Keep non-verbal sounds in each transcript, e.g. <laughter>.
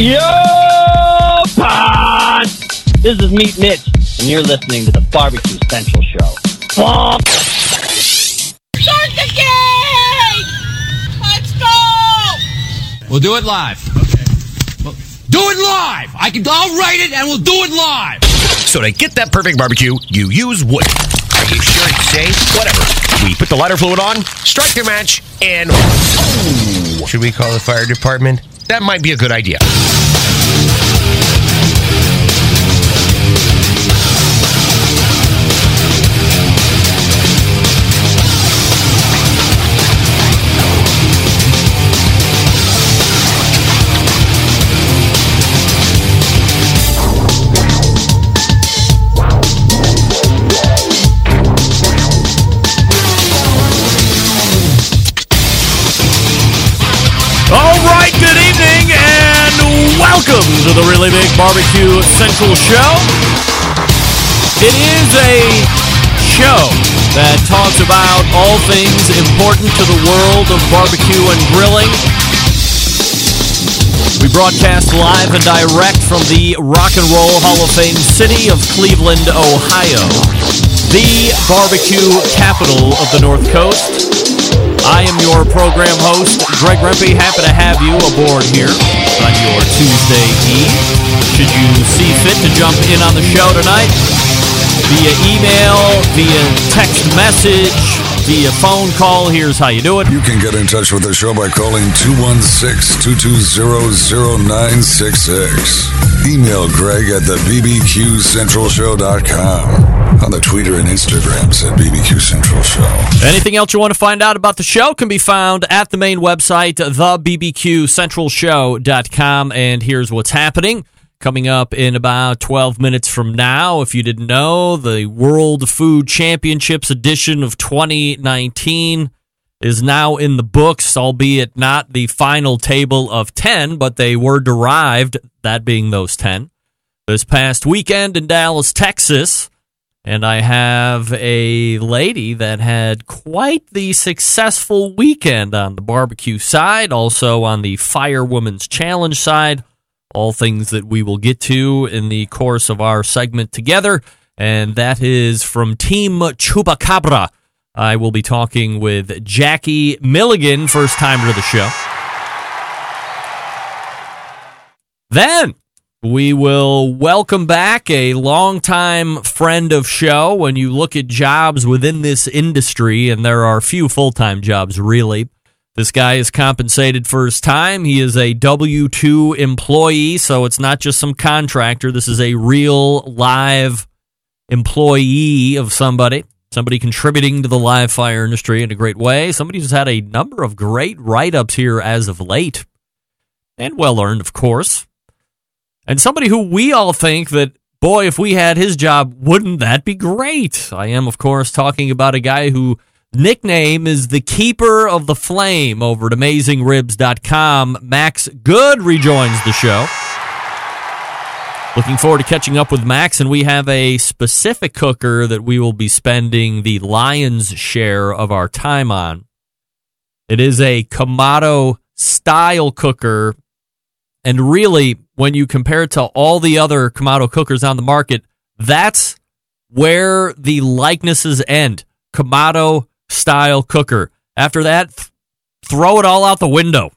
Yo, pod! This is Meat Mitch, and you're listening to the Barbecue Central Show. Bonk! Start the game! Let's go! We'll do it live. Okay. do it live. I can. I'll write it, and we'll do it live. So to get that perfect barbecue, you use wood. Are you sure it's safe? Whatever. We put the lighter fluid on, strike the match, and Ooh. should we call the fire department? That might be a good idea. Welcome to the Really Big Barbecue Central Show. It is a show that talks about all things important to the world of barbecue and grilling. We broadcast live and direct from the Rock and Roll Hall of Fame city of Cleveland, Ohio, the barbecue capital of the North Coast. I am your program host, Greg Rempe. Happy to have you aboard here on your Tuesday Eve. Should you see fit to jump in on the show tonight, via email, via text message, via phone call, here's how you do it. You can get in touch with the show by calling 216-220-0966. Email Greg at the BBQCentralShow.com. On the Twitter and Instagrams at BBQ Central Show. Anything else you want to find out about the show can be found at the main website, thebbqcentralshow.com. And here's what's happening. Coming up in about 12 minutes from now, if you didn't know, the World Food Championships edition of 2019 is now in the books, albeit not the final table of 10, but they were derived, that being those 10, this past weekend in Dallas, Texas. And I have a lady that had quite the successful weekend on the barbecue side, also on the Firewoman's Challenge side. All things that we will get to in the course of our segment together. And that is from Team Chupacabra. I will be talking with Jackie Milligan, first timer to the show. Then we will welcome back a longtime friend of show. When you look at jobs within this industry, and there are few full time jobs really, this guy is compensated for his time. He is a W 2 employee, so it's not just some contractor. This is a real live employee of somebody, somebody contributing to the live fire industry in a great way. Somebody who's had a number of great write ups here as of late, and well earned, of course. And somebody who we all think that boy if we had his job wouldn't that be great? I am of course talking about a guy who nickname is the keeper of the flame over at amazingribs.com max good rejoins the show looking forward to catching up with max and we have a specific cooker that we will be spending the lion's share of our time on it is a kamado style cooker and really, when you compare it to all the other Kamado cookers on the market, that's where the likenesses end. Kamado style cooker. After that, th- throw it all out the window.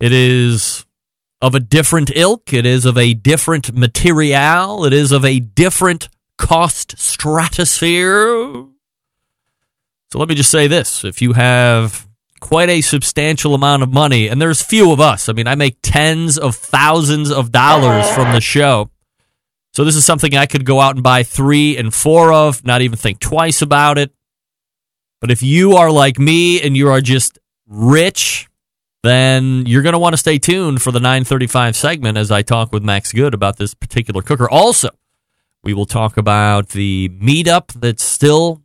It is of a different ilk. It is of a different material. It is of a different cost stratosphere. So let me just say this if you have quite a substantial amount of money, and there's few of us. I mean, I make tens of thousands of dollars from the show. So this is something I could go out and buy three and four of, not even think twice about it. But if you are like me and you are just rich, then you're going to want to stay tuned for the 935 segment as I talk with Max Good about this particular cooker. Also, we will talk about the meetup that's still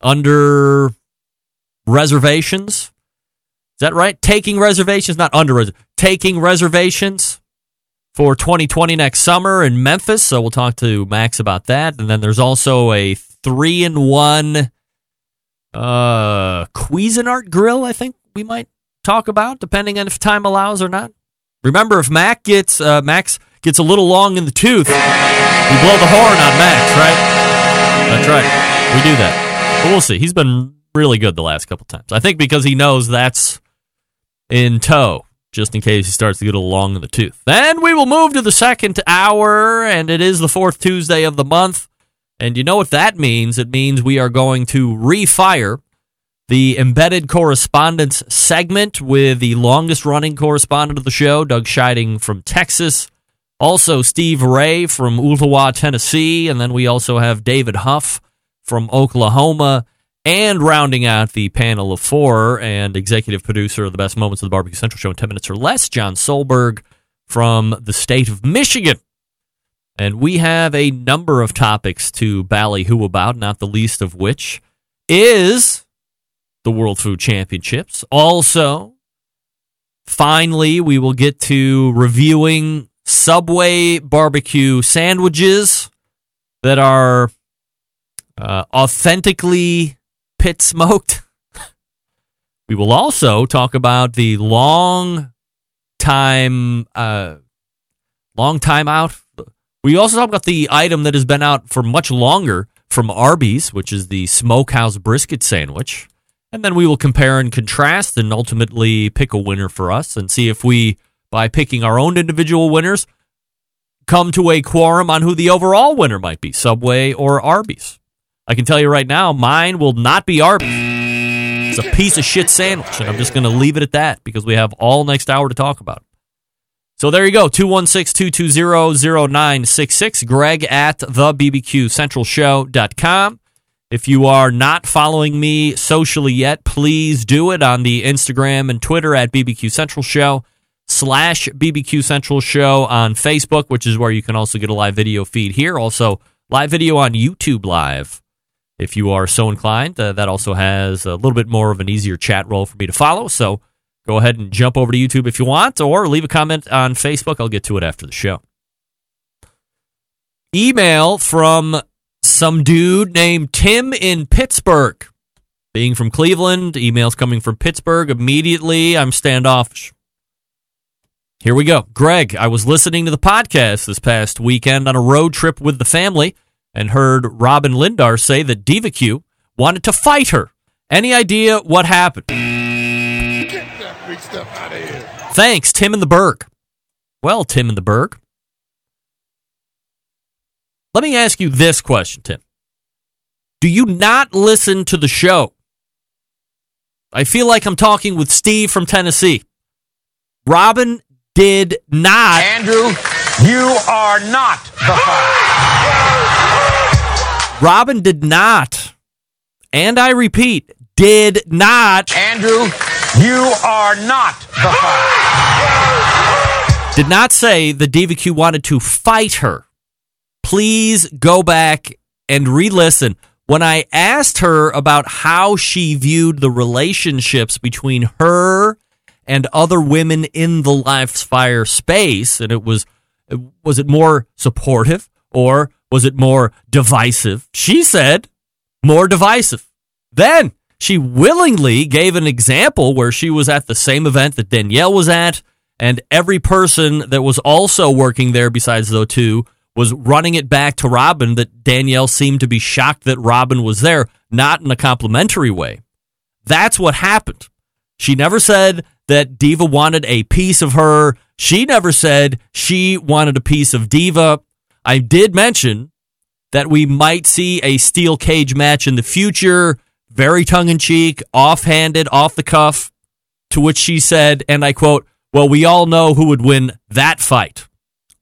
under reservations. Is that right? Taking reservations, not under taking reservations for 2020 next summer in Memphis. So we'll talk to Max about that. And then there's also a three in one uh Cuisinart grill, I think we might talk about, depending on if time allows or not. Remember, if Mac gets uh, Max gets a little long in the tooth, we blow the horn on Max, right? That's right. We do that. But we'll see. He's been really good the last couple times. I think because he knows that's in tow, just in case he starts to get a little long in the tooth. Then we will move to the second hour, and it is the fourth Tuesday of the month. And you know what that means? It means we are going to refire the embedded correspondence segment with the longest running correspondent of the show, Doug Scheiding from Texas. Also, Steve Ray from Ooltewah, Tennessee. And then we also have David Huff from Oklahoma. And rounding out the panel of four and executive producer of the best moments of the Barbecue Central Show in 10 minutes or less, John Solberg from the state of Michigan. And we have a number of topics to ballyhoo about, not the least of which is the World Food Championships. Also, finally, we will get to reviewing Subway barbecue sandwiches that are uh, authentically pit smoked. <laughs> we will also talk about the long time, uh, long time out. We also talk about the item that has been out for much longer from Arby's, which is the smokehouse brisket sandwich. And then we will compare and contrast and ultimately pick a winner for us and see if we, by picking our own individual winners, come to a quorum on who the overall winner might be Subway or Arby's. I can tell you right now, mine will not be Arby's. It's a piece of shit sandwich, and I'm just going to leave it at that because we have all next hour to talk about it. So there you go, 216-220-0966, greg at the bbqcentralshow.com. If you are not following me socially yet, please do it on the Instagram and Twitter at BBQ Central Show slash BBQ Central Show on Facebook, which is where you can also get a live video feed here. Also, live video on YouTube Live. If you are so inclined, uh, that also has a little bit more of an easier chat role for me to follow. So go ahead and jump over to YouTube if you want, or leave a comment on Facebook. I'll get to it after the show. Email from some dude named Tim in Pittsburgh. Being from Cleveland, emails coming from Pittsburgh. Immediately, I'm standoffish. Here we go. Greg, I was listening to the podcast this past weekend on a road trip with the family and heard Robin Lindar say that DivaQ wanted to fight her. Any idea what happened? Get that big stuff out of here. Thanks, Tim in the Berg. Well, Tim in the Berg. Let me ask you this question, Tim. Do you not listen to the show? I feel like I'm talking with Steve from Tennessee. Robin did not. Andrew, you are not the fight. Robin did not. And I repeat, did not. Andrew, you are not the fight. Did not say the Diva Q wanted to fight her. Please go back and re listen. When I asked her about how she viewed the relationships between her and other women in the live fire space, and it was was it more supportive or was it more divisive? She said more divisive. Then she willingly gave an example where she was at the same event that Danielle was at, and every person that was also working there besides those two was running it back to Robin that Danielle seemed to be shocked that Robin was there, not in a complimentary way. That's what happened. She never said that Diva wanted a piece of her. She never said she wanted a piece of Diva. I did mention that we might see a steel cage match in the future, very tongue in cheek, offhanded, off the cuff, to which she said, and I quote, Well, we all know who would win that fight.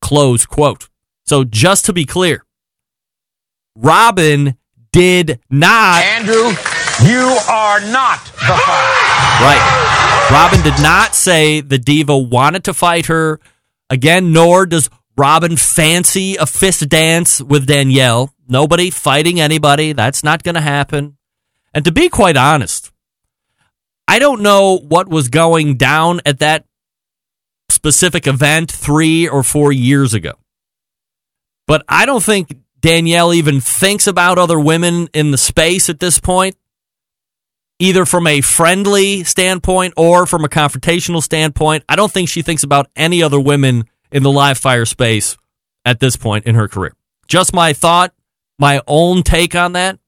Close quote. So just to be clear, Robin did not. Andrew, you are not the fight. Right. Robin did not say the diva wanted to fight her. Again, nor does Robin fancy a fist dance with Danielle. Nobody fighting anybody. That's not going to happen. And to be quite honest, I don't know what was going down at that specific event three or four years ago. But I don't think Danielle even thinks about other women in the space at this point. either from a friendly standpoint or from a confrontational standpoint. I don't think she thinks about any other women in the live fire space at this point in her career. Just my thought, my own take on that.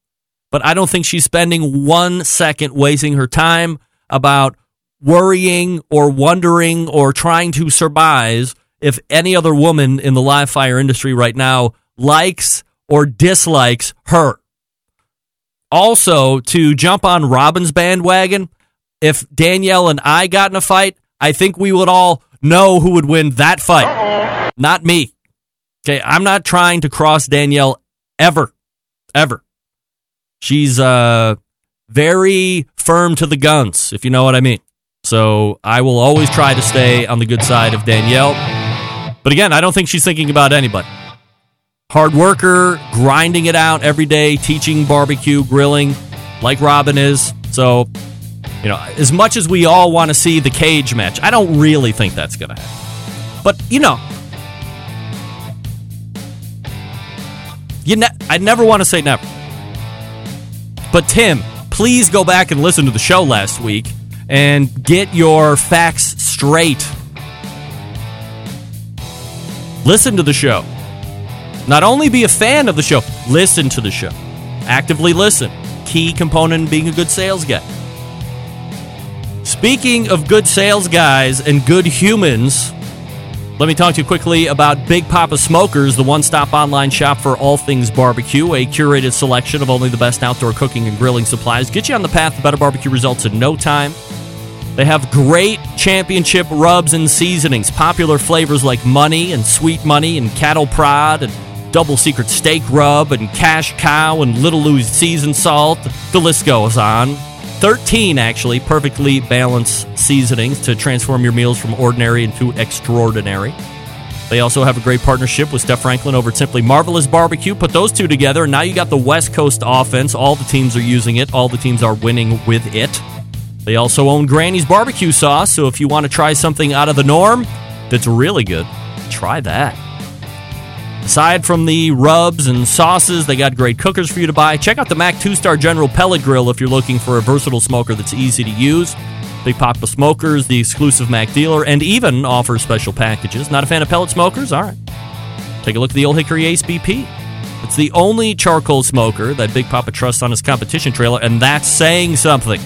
But I don't think she's spending one second wasting her time about worrying or wondering or trying to surmise if any other woman in the live fire industry right now likes or dislikes her. Also, to jump on Robin's bandwagon, if Danielle and I got in a fight, I think we would all know who would win that fight. Not me. Okay, I'm not trying to cross Danielle ever. Ever. She's uh very firm to the guns, if you know what I mean. So I will always try to stay on the good side of Danielle. But again, I don't think she's thinking about anybody. Hard worker, grinding it out every day, teaching barbecue, grilling, like Robin is. So, you know, as much as we all want to see the cage match, I don't really think that's going to happen. But, you know, you ne- I never want to say never. But, Tim, please go back and listen to the show last week and get your facts straight. Listen to the show. Not only be a fan of the show, listen to the show. Actively listen. Key component in being a good sales guy. Speaking of good sales guys and good humans, let me talk to you quickly about Big Poppa Smokers, the one stop online shop for all things barbecue, a curated selection of only the best outdoor cooking and grilling supplies. Get you on the path to better barbecue results in no time. They have great championship rubs and seasonings, popular flavors like Money and Sweet Money and Cattle Prod and Double Secret Steak Rub and Cash Cow and Little Lou's Seasoned Salt. The list goes on. 13 actually perfectly balanced seasonings to transform your meals from ordinary into extraordinary. They also have a great partnership with Steph Franklin over at Simply Marvelous Barbecue. Put those two together, and now you got the West Coast offense. All the teams are using it, all the teams are winning with it. They also own Granny's barbecue sauce, so if you want to try something out of the norm that's really good, try that. Aside from the rubs and sauces, they got great cookers for you to buy. Check out the MAK 2 Star General Pellet Grill if you're looking for a versatile smoker that's easy to use. Big Poppa Smokers, the exclusive MAK dealer, and even offers special packages. Not a fan of pellet smokers? All right. Take a look at the Old Hickory Ace BP. It's the only charcoal smoker that Big Poppa trusts on his competition trailer, and that's saying something.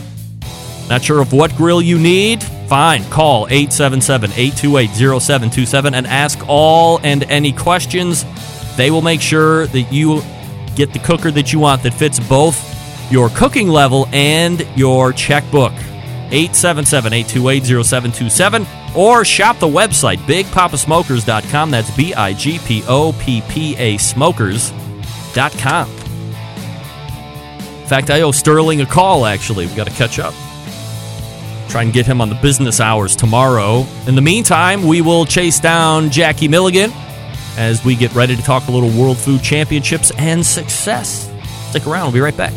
Not sure of what grill you need? Fine. Call 877 828 0727 and ask all and any questions. They will make sure that you get the cooker that you want that fits both your cooking level and your checkbook. 877 828 0727 or shop the website bigpoppasmokers.com. That's B I G P O P P A smokers.com. In fact, I owe Sterling a call, actually. We've got to catch up. Try and get him on the business hours tomorrow. In the meantime, we will chase down Jackie Milligan as we get ready to talk a little World Food Championships and success. Stick around, we'll be right back.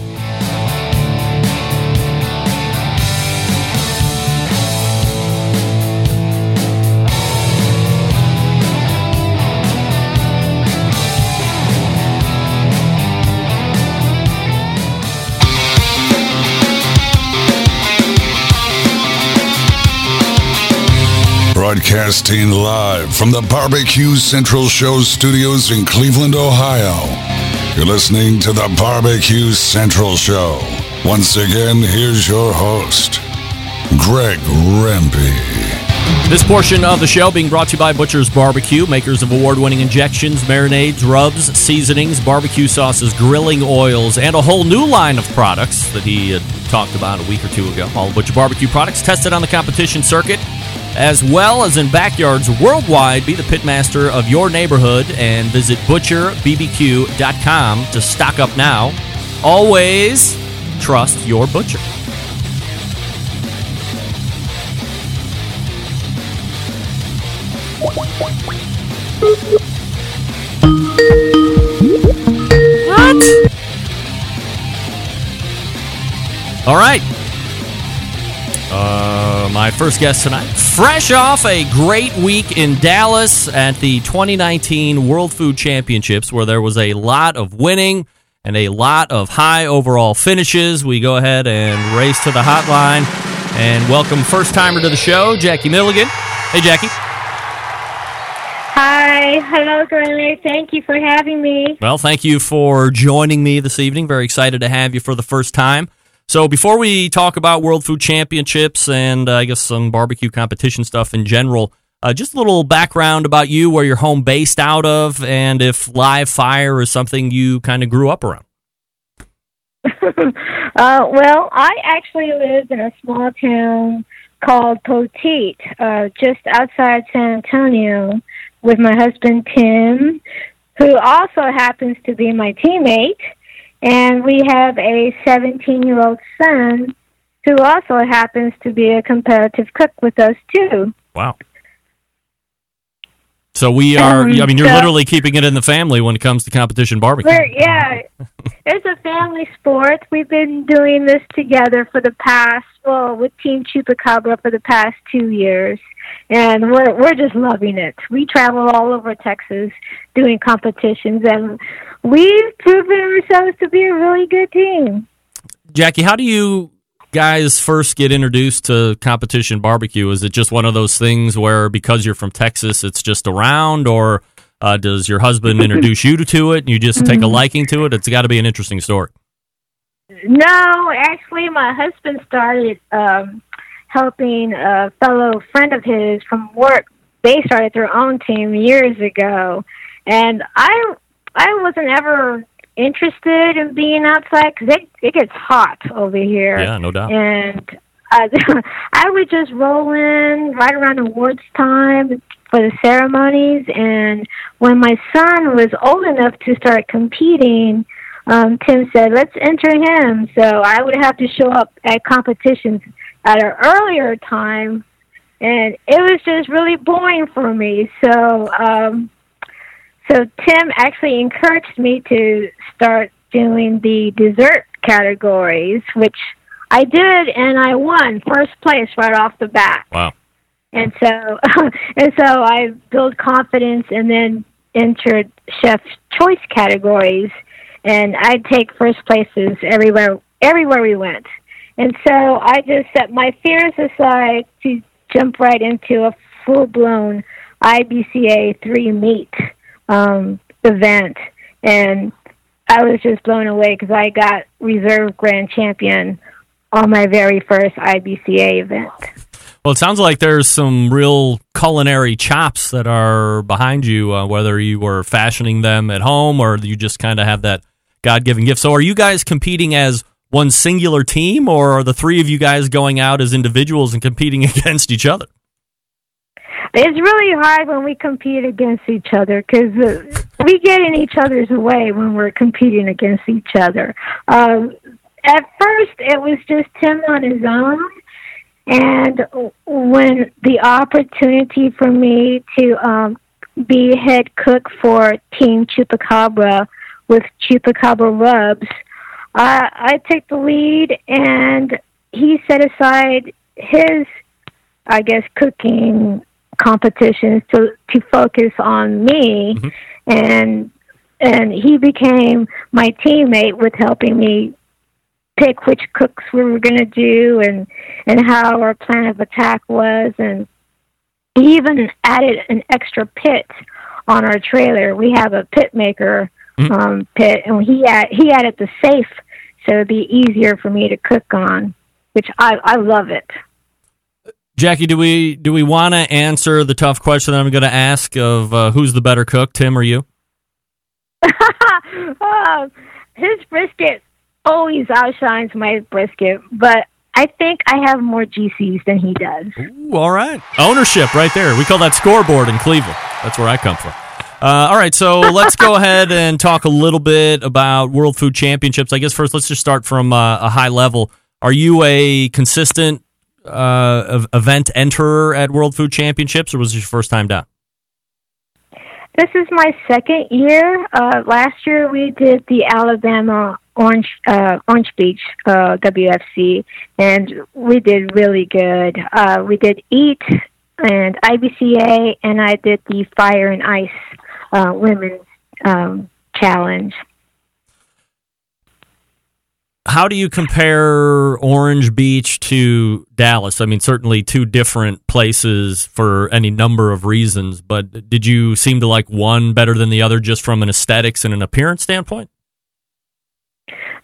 Broadcasting live from the Barbecue Central Show studios in Cleveland, Ohio. You're listening to the Barbecue Central Show. Once again, here's your host, Greg Rempe. This portion of the show being brought to you by Butcher's Barbecue, makers of award winning injections, marinades, rubs, seasonings, barbecue sauces, grilling oils, and a whole new line of products that he had talked about a week or two ago. All Butcher Barbecue products tested on the competition circuit, as well as in backyards worldwide. Be the pitmaster of your neighborhood and visit butcherbbq.com to stock up now. Always trust your butcher. What? All right. Uh, my first guest tonight, fresh off a great week in Dallas at the 2019 World Food Championships, where there was a lot of winning and a lot of high overall finishes. We go ahead and race to the hotline and welcome first timer to the show, Jackie Milligan. Hey, Jackie. Hi, hello, Granny. Thank you for having me. Well, thank you for joining me this evening. Very excited to have you for the first time. So, before we talk about World Food Championships and uh, I guess some barbecue competition stuff in general, uh, just a little background about you, where you're home based out of, and if live fire is something you kind of grew up around. <laughs> uh, well, I actually live in a small town called Poteet, uh, just outside San Antonio, with my husband Tim, who also happens to be my teammate, and we have a 17 year old son who also happens to be a competitive cook with us too. Wow. So we are. Um, I mean, you're so- literally keeping it in the family when it comes to competition barbecue. Yeah, it's a family sport. We've been doing this together for the past, well, with Team Chupacabra for the past two years, and we're we're just loving it. We travel all over Texas doing competitions, and we've proven ourselves to be a really good team. Jackie, how do you guys first get introduced to competition barbecue? Is it just one of those things where because you're from Texas, it's just around, or uh, does your husband <laughs> introduce you to it and you just take a liking to it? It's got to be an interesting story. No, actually, my husband started um, helping a fellow friend of his from work. They started their own team years ago, and I I wasn't ever interested in being outside because it it gets hot over here. Yeah, no doubt. And <laughs> I, I would just roll in right around awards time for the ceremonies. And when my son was old enough to start competing, um, Tim said, "Let's enter him." So I would have to show up at competitions at an earlier time, and it was just really boring for me. So. um so Tim actually encouraged me to start doing the dessert categories, which I did, and I won first place right off the bat. Wow. And so, <laughs> and so I built confidence, and then entered chef's choice categories, and I'd take first places everywhere, everywhere we went. And so I just set my fears aside to jump right into a full blown IBCA three meet um, event, and I was just blown away because I got reserve grand champion on my very first IBCA event. Well, it sounds like there's some real culinary chops that are behind you, uh, whether you were fashioning them at home or you just kind of have that God given gift. So, are you guys competing as one singular team, or are the three of you guys going out as individuals and competing <laughs> against each other? It's really hard when we compete against each other because uh, we get in each other's way when we're competing against each other. Um, at first, it was just Tim on his own, and when the opportunity for me to um, be head cook for Team Chupacabra with Chupacabra Rubs, I, I took the lead, and he set aside his, I guess, cooking competitions to to focus on me, mm-hmm. and and he became my teammate with helping me pick which cooks we were going to do and and how our plan of attack was. And he even added an extra pit on our trailer. We have a pit maker mm. um pit and he add, he added the safe so it'd be easier for me to cook on which i i love it Jackie, do we do we want to answer the tough question that I'm going to ask of uh, who's the better cook, Tim or you? <laughs> oh, his brisket always outshines my brisket, but I think I have more GCs than he does. Ooh, all right, ownership right there. We call that scoreboard in Cleveland. That's where I come from. Uh, all right, so <laughs> let's go ahead and talk a little bit about World Food Championships. I guess first, let's just start from uh, a high level. Are you a consistent uh, event enterer at World Food Championships, or was this your first time down? This is my second year. Uh, last year we did the Alabama Orange uh, Orange Beach uh, WFC, and we did really good. Uh, we did Eat and IBCA, and I did the Fire and Ice uh, Women's um, Challenge. how do you compare Orange Beach to Dallas? I mean, certainly two different places for any number of reasons, but did you seem to like one better than the other just from an aesthetics and an appearance standpoint?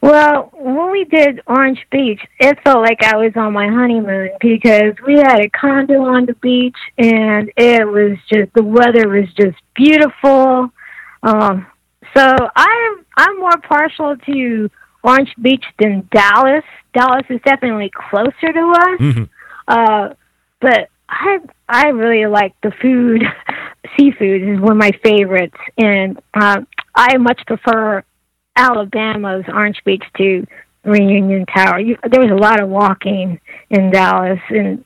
Well, when we did Orange Beach, it felt like I was on my honeymoon because we had a condo on the beach and it was just the weather was just beautiful. Um, so I'm I'm more partial to Orange Beach than Dallas. Dallas is definitely closer to us. Mm-hmm. Uh, but I I really like the food. <laughs> Seafood is one of my favorites, and um, I much prefer Alabama's Orange Beach to Reunion Tower. You, there was a lot of walking in Dallas, and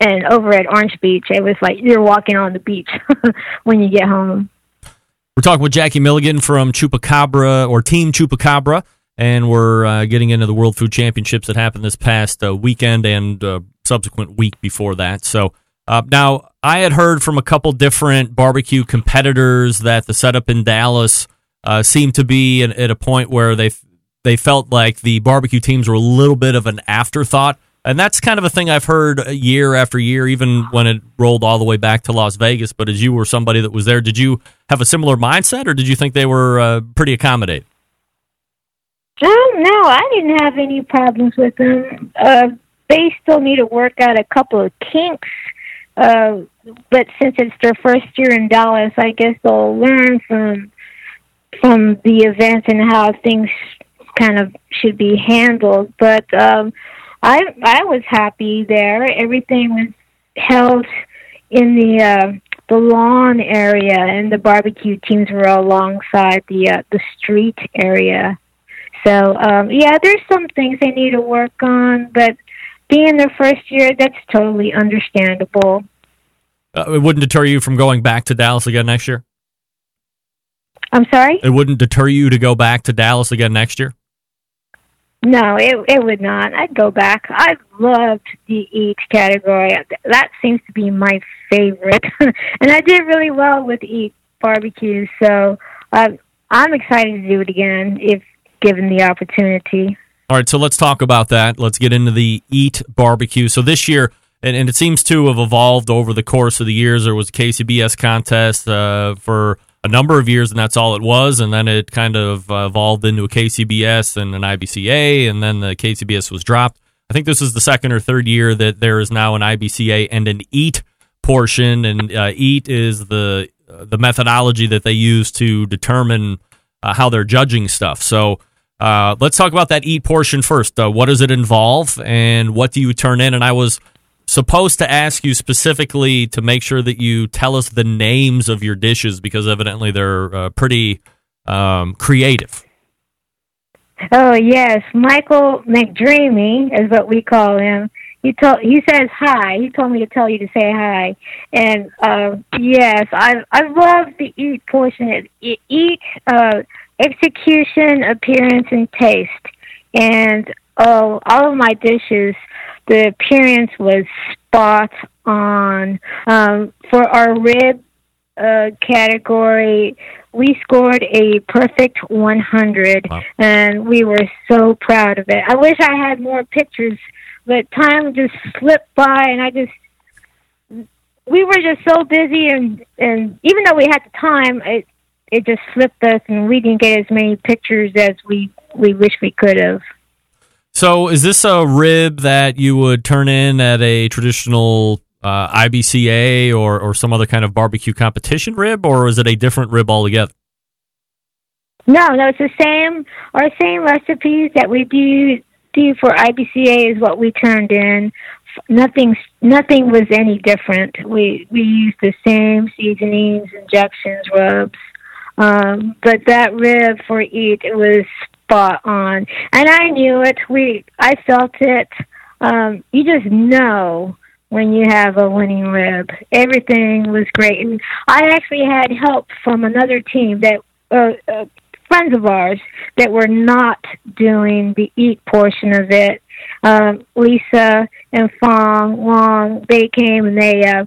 and over at Orange Beach, it was like you're walking on the beach <laughs> when you get home. We're talking with Jackie Milligan from Chupacabra or Team Chupacabra, and we're uh, getting into the World Food Championships that happened this past uh, weekend and uh, subsequent week before that. So uh, now I had heard from a couple different barbecue competitors that the setup in Dallas uh, seemed to be at, at a point where they they felt like the barbecue teams were a little bit of an afterthought. And that's kind of a thing I've heard year after year, even when it rolled all the way back to Las Vegas. But as you were somebody that was there, did you have a similar mindset, or did you think they were uh, pretty accommodating? Oh no, I didn't have any problems with them. Uh, they still need to work out a couple of kinks, uh, but since it's their first year in Dallas, I guess they'll learn from from the event and how things kind of should be handled. But um, I I was happy there. Everything was held in the uh, the lawn area, and the barbecue teams were alongside the uh, the street area. So um, yeah, there's some things they need to work on, but being their first year, that's totally understandable. Uh, it wouldn't deter you from going back to Dallas again next year. I'm sorry. It wouldn't deter you to go back to Dallas again next year. No, it it would not. I'd go back. I loved the eat category. That seems to be my favorite, <laughs> and I did really well with eat barbecue. So uh, I'm excited to do it again if given the opportunity. All right, so let's talk about that. Let's get into the eat barbecue. So this year, and, and it seems to have evolved over the course of the years. There was a KCBS contest uh, for a number of years, and that's all it was. And then it kind of uh, evolved into a KCBS and an IBCA, and then the KCBS was dropped. I think this is the second or third year that there is now an IBCA and an EAT portion, and uh, EAT is the uh, the methodology that they use to determine uh, how they're judging stuff. So uh, let's talk about that EAT portion first. Uh, what does it involve, and what do you turn in? And I was supposed to ask you specifically to make sure that you tell us the names of your dishes because evidently they're uh, pretty um, creative. Oh yes, Michael McDearman is what we call him. He told he says hi. He told me to tell you to say hi. And uh, yes, I I love the eat portion. Eat uh, execution, appearance, and taste. And oh, all of my dishes, the appearance was spot on. Um, for our rib uh, category, we scored a perfect 100, Wow. and we were so proud of it. I wish I had more pictures, but time just slipped by, and I just we were just so busy, and and even though we had the time, it it just slipped us, and we didn't get as many pictures as we we wish we could have. So, is this a rib that you would turn in at a traditional uh, IBCA or, or some other kind of barbecue competition rib, or is it a different rib altogether? No, no, it's the same. Our same recipes that we do do for IBCA is what we turned in. Nothing, nothing was any different. We we used the same seasonings, injections, rubs. Um, but that rib for eat, it was spot on, and I knew it. We, I felt it. Um, you just know when you have a winning rib. Everything was great, and I actually had help from another team that. Uh, uh, friends of ours that were not doing the eat portion of it. Um, Lisa and Fong Wong, they came and they uh,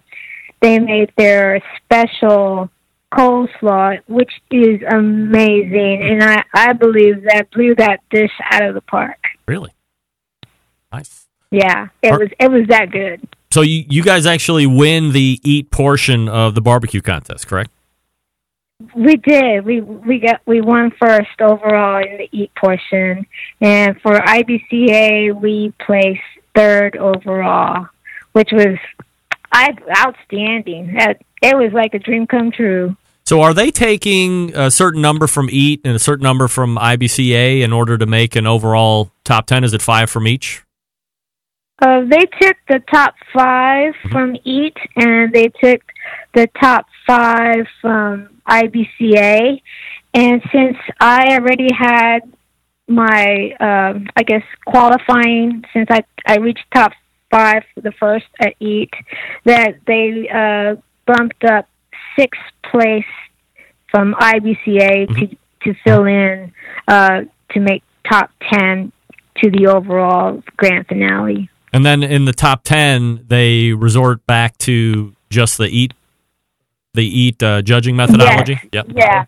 they made their special coleslaw, which is amazing, and I I believe that blew that dish out of the park. Really? Nice. Yeah, it Are- was it was that good. So you, you guys actually win the eat portion of the barbecue contest, correct? We did. We we got we won first overall in the eat portion, and for IBCA we placed third overall, which was I outstanding. That it was like a dream come true. So are they taking a certain number from eat and a certain number from IBCA in order to make an overall top 10? Is it five from each? Uh, they took the top 5 from eat, and they took the top five from IBCA. And since I already had my, um, I guess, qualifying, since I I reached top five the first at eat, that they uh, bumped up sixth place from IBCA to to fill in uh, to make top ten to the overall grand finale. And then in the top 10, they resort back to just the eat the eat uh, judging methodology. Yes. Yep. Yeah,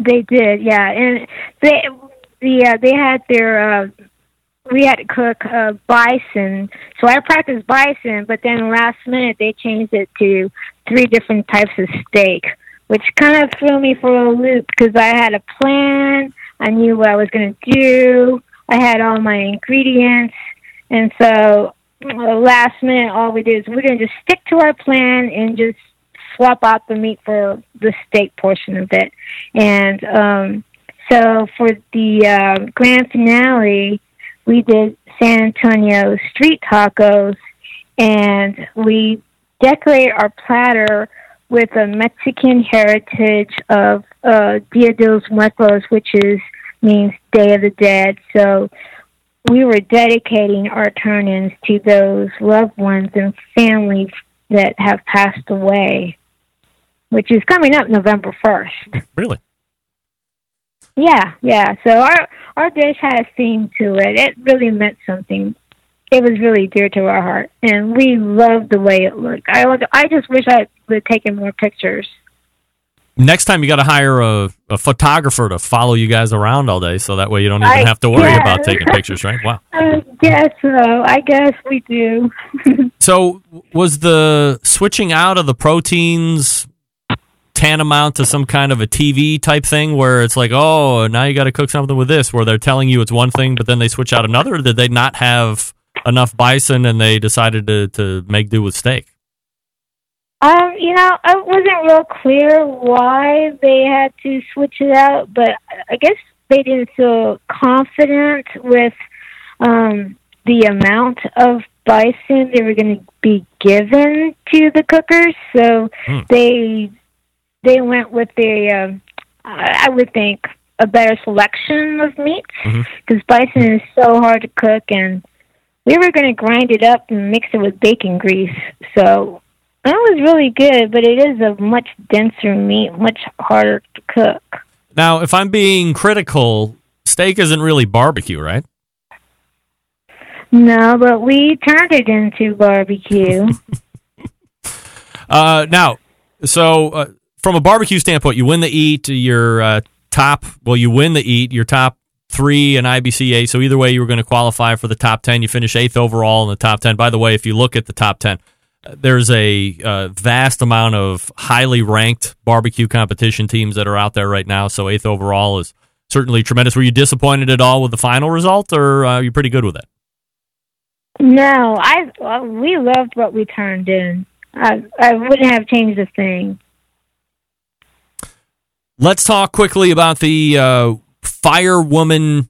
they did. Yeah, and they the uh, they had their uh, we had to cook uh, bison. So I practiced bison, but then last minute they changed it to three different types of steak, which kind of threw me for a loop because I had a plan. I knew what I was going to do. I had all my ingredients, and so uh, last minute, all we did is we're going to just stick to our plan and just swap out the meat for the steak portion of it. And um, so for the uh, grand finale, we did San Antonio street tacos, and we decorate our platter with a Mexican heritage of uh, Dia de los Muertos, which is means Day of the Dead. So we were dedicating our turn-ins to those loved ones and families that have passed away, which is coming up November first. Really? Yeah, yeah. So our our dish had a theme to it. It really meant something. It was really dear to our heart, and we loved the way it looked. I was- I just wish I would have taken more pictures. Next time you got to hire a, a photographer to follow you guys around all day, so that way you don't even I- have to worry about taking pictures, right? Wow. <laughs> I guess so. I guess we do. <laughs> So was the switching out of the proteins tantamount to some kind of a TV type thing where it's like, oh, now you got to cook something with this, where they're telling you it's one thing, but then they switch out another? Or did they not have enough bison and they decided to, to make do with steak? Um, you know, I wasn't real clear why they had to switch it out, but I guess they didn't feel confident with um, the amount of bison they were going to be given to the cookers, so Hmm. they they went with a, um, I would think, a better selection of meats because bison is so hard to cook, and we were going to grind it up and mix it with bacon grease, so that was really good, but it is a much denser meat, much harder to cook. Now, if I'm being critical, steak isn't really barbecue, right? No, but we turned it into barbecue. <laughs> Uh, now, so uh, from a barbecue standpoint, you win the eat. Your uh, top, well, you win the eat. Your top three in IBCA. So either way, you were going to qualify for the top ten. You finish eighth overall in the top ten. By the way, if you look at the top ten, uh, there's a uh, vast amount of highly ranked barbecue competition teams that are out there right now. So eighth overall is certainly tremendous. Were you disappointed at all with the final result, or uh, are you pretty good with it? no, I we loved what we turned in. I I wouldn't have changed a thing. Let's talk quickly about the uh, Firewoman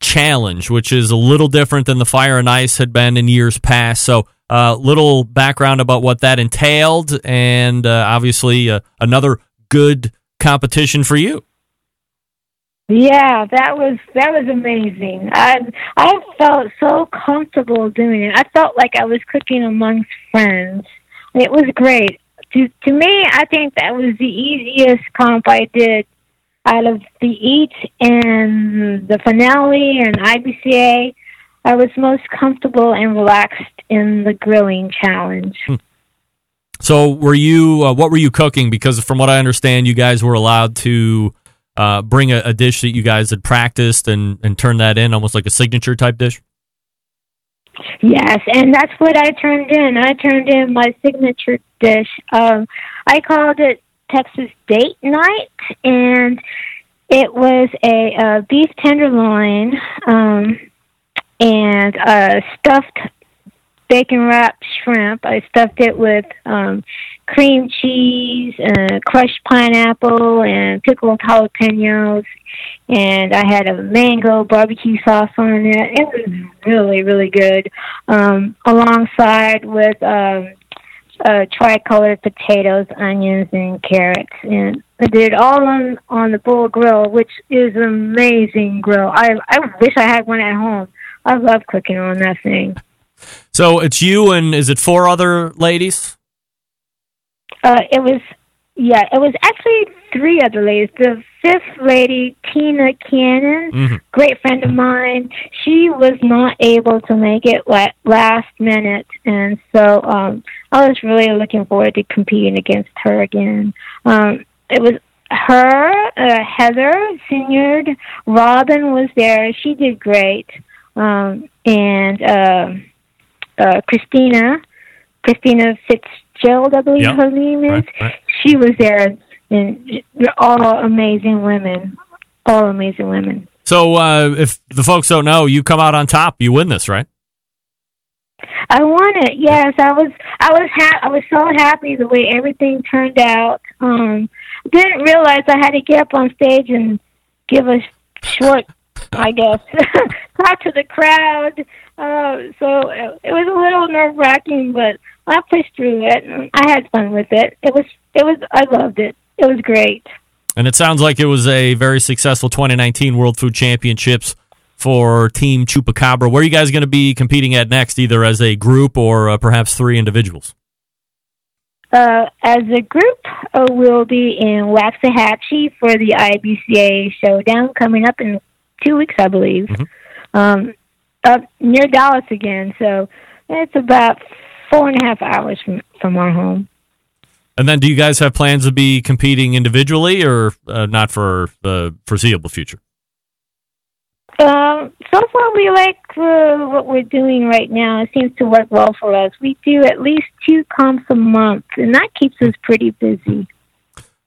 Challenge, which is a little different than the Fire and Ice had been in years past. So, uh, little background about what that entailed, and uh, obviously uh, another good competition for you. Yeah, that was that was amazing. I I felt so comfortable doing it. I felt like I was cooking amongst friends. It was great. To to me, I think that was the easiest comp I did out of the eat and the finale and IBCA. I was most comfortable and relaxed in the grilling challenge. So, were you? Uh, what were you cooking? Because from what I understand, you guys were allowed to uh, bring a, a dish that you guys had practiced and and turn that in, almost like a signature type dish. Yes, and that's what I turned in. I turned in my signature dish. Um, I called it Texas Date Night, and it was a uh, beef tenderloin um, and a stuffed bacon wrapped shrimp. I stuffed it with um, cream cheese, uh, crushed pineapple, and pickled jalapenos. And I had a mango barbecue sauce on it. It was really, really good. Um, alongside with um, uh, tricolored potatoes, onions, and carrots. And I did all on on the Bull Grill, which is an amazing grill. I I wish I had one at home. I love cooking on that thing. So it's you and is it four other ladies? Uh, it was, yeah, it was actually three other ladies. The fifth lady, Tina Cannon, Mhm. great friend of mine, she was not able to make it last minute, and so um, I was really looking forward to competing against her again. Um, it was her, uh, Heather, Senior, Robin was there. She did great, um, and um uh, Christina, Christina Fitzgerald, I believe Yep. her name is. Right, right. She was there, and all amazing women, all amazing women. So uh, if the folks don't know, you come out on top, you win this, right? I won it. Yes, I was. I was. Ha- I was so happy the way everything turned out. Um, didn't realize I had to get up on stage and give a short, I guess, <laughs> talk to the crowd. Uh, so it, it was a little nerve wracking, but I pushed through it. and I had fun with it. It was. It was. I loved it. It was great. And it sounds like it was a very successful 2019 World Food Championships for Team Chupacabra. Where are you guys going to be competing at next, either as a group or uh, perhaps three individuals? Uh, as a group, uh, we'll be in Waxahachie for the IBCA showdown coming up in two weeks, I believe. Um, up near Dallas again, so it's about four and a half hours from from our home. And then, do you guys have plans to be competing individually, or uh, not for the foreseeable future? Um, so far, we like uh, what we're doing right now. It seems to work well for us. We do at least two comps a month, and that keeps us pretty busy.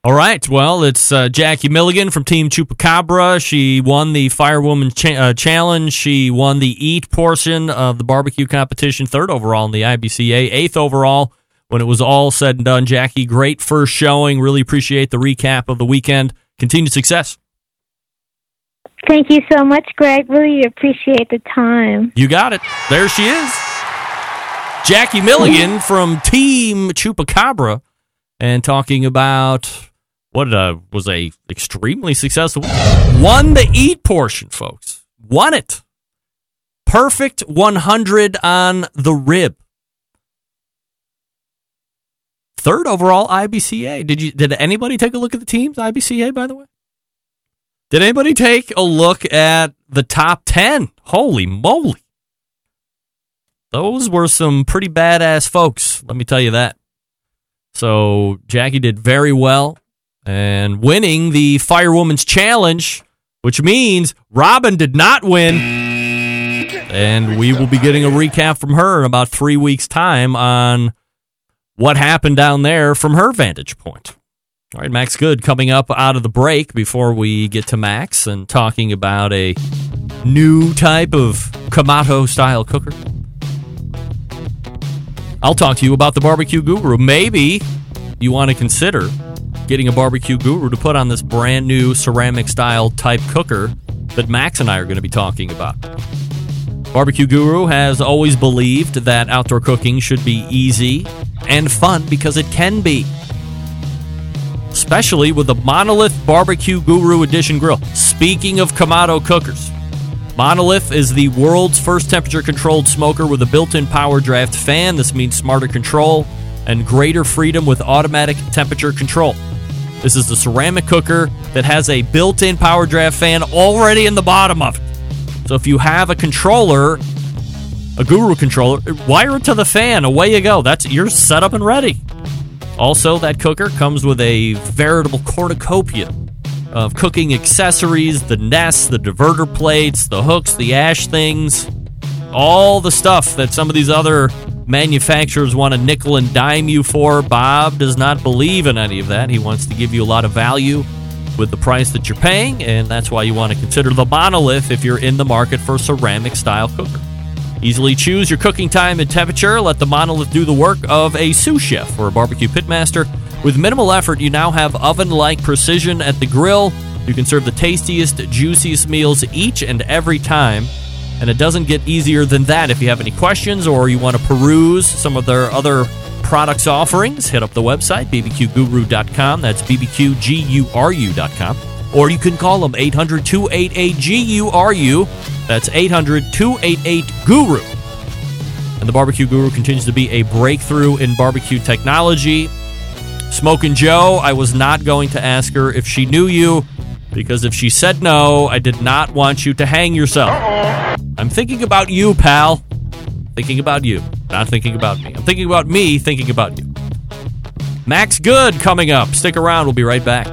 All right. Well, it's uh, Jackie Milligan from Team Chupacabra. She won the Firewoman cha- uh, Challenge. She won the Eat portion of the barbecue competition, third overall in the IBCA, eighth overall when it was all said and done. Jackie, great first showing. Really appreciate the recap of the weekend. Continued success. Thank you so much, Greg. Really appreciate the time. You got it. There she is. Jackie Milligan from Team Chupacabra and talking about what uh, was a extremely successful won the eat portion, folks. Won it. Perfect 100 on the rib. Third overall IBCA. Did you did anybody take a look at the teams IBCA by the way? Did anybody take a look at the top 10? Holy moly. Those were some pretty badass folks, let me tell you that. So Jackie did very well and winning the Firewoman's Challenge, which means Robin did not win. And we will be getting a recap from her in about three weeks' time on what happened down there from her vantage point. All right, Max Good coming up out of the break before we get to Max and talking about a new type of Kamado style cooker. I'll talk to you about the barbecue guru. Maybe you want to consider getting a barbecue guru to put on this brand new ceramic style type cooker that Max and I are going to be talking about. Barbecue Guru has always believed that outdoor cooking should be easy and fun because it can be. Especially with the Monolith Barbecue Guru Edition grill. Speaking of Kamado cookers, Monolith is the world's first temperature controlled smoker with a built in power draft fan. This means smarter control and greater freedom with automatic temperature control. This is the ceramic cooker that has a built in power draft fan already in the bottom of it. So if you have a controller, a Guru controller, wire it to the fan. Away you go. That's you're set up and ready. Also, that cooker comes with a veritable cornucopia of cooking accessories, the nests, the diverter plates, the hooks, the ash things, all the stuff that some of these other manufacturers want to nickel and dime you for. Bob does not believe in any of that. He wants to give you a lot of value with the price that you're paying, and that's why you want to consider the monolith if you're in the market for a ceramic style cooker. Easily choose your cooking time and temperature. Let the monolith do the work of a sous chef or a barbecue pitmaster. With minimal effort, you now have oven like precision at the grill. You can serve the tastiest, juiciest meals each and every time. And it doesn't get easier than that. If you have any questions or you want to peruse some of their other products offerings, hit up the website, bbqguru.com. That's bbqguru.com. Or you can call them 800 288 GURU. That's 800 288 GURU. And the Barbecue Guru continues to be a breakthrough in barbecue technology. Smoking Joe, I was not going to ask her if she knew you because if she said no, I did not want you to hang yourself. I'm thinking about you, pal. Thinking about you, not thinking about me. I'm thinking about me, thinking about you. Max Good coming up. Stick around, we'll be right back.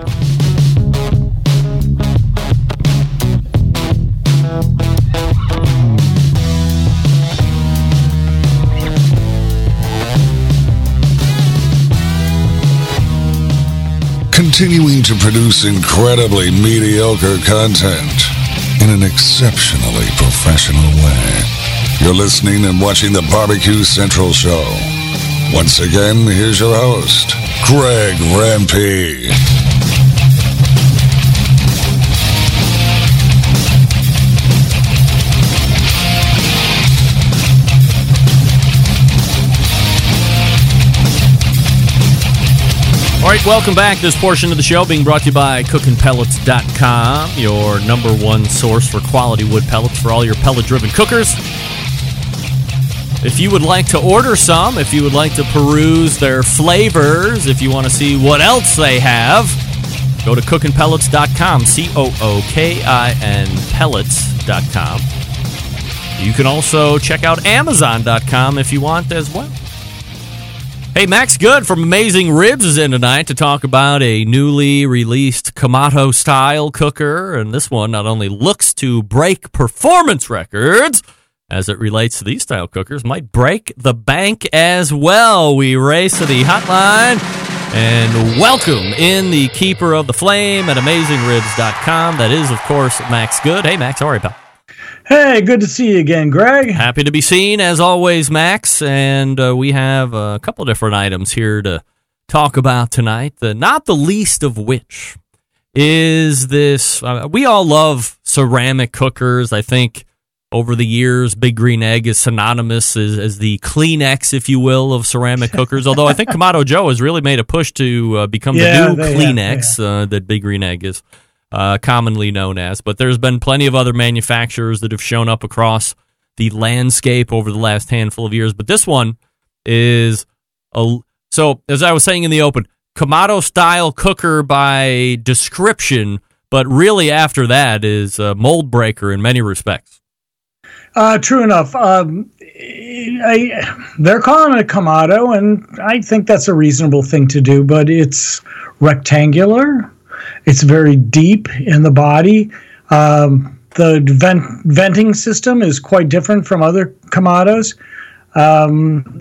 Continuing to produce incredibly mediocre content in an exceptionally professional way. You're listening and watching the Barbecue Central Show. Once again, here's your host, Greg Rempe. All right, welcome back. This portion of the show being brought to you by cookingpellets.com, your number one source for quality wood pellets for all your pellet driven cookers. If you would like to order some, if you would like to peruse their flavors, if you want to see what else they have, go to cookingpellets.com, C O O K I N pellets.com. You can also check out amazon.com if you want as well. Hey, Max Good from Amazing Ribs is in tonight to talk about a newly released Kamado style cooker. And this one not only looks to break performance records as it relates to these style cookers, might break the bank as well. We race to the hotline and welcome in the keeper of the flame at AmazingRibs.com. That is, of course, Max Good. Hey, Max, how are you, pal? Hey, good to see you again, Greg. Happy to be seen as always, Max. And uh, we have a couple different items here to talk about tonight. The not the least of which is this. Uh, we all love ceramic cookers. I think over the years, Big Green Egg is synonymous as, as the Kleenex, if you will, of ceramic <laughs> cookers. Although I think Kamado Joe has really made a push to uh, become Yeah, the new they Kleenex uh, that Big Green Egg is uh, commonly known as. But there's been plenty of other manufacturers that have shown up across the landscape over the last handful of years. But this one is a so as I was saying in the open, Kamado style cooker by description, but really after that is a mold breaker in many respects. Uh, true enough. Um, I, they're calling it a Kamado, and I think that's a reasonable thing to do, but it's rectangular. It's very deep in the body. Um, the vent, venting system is quite different from other Kamados. Um,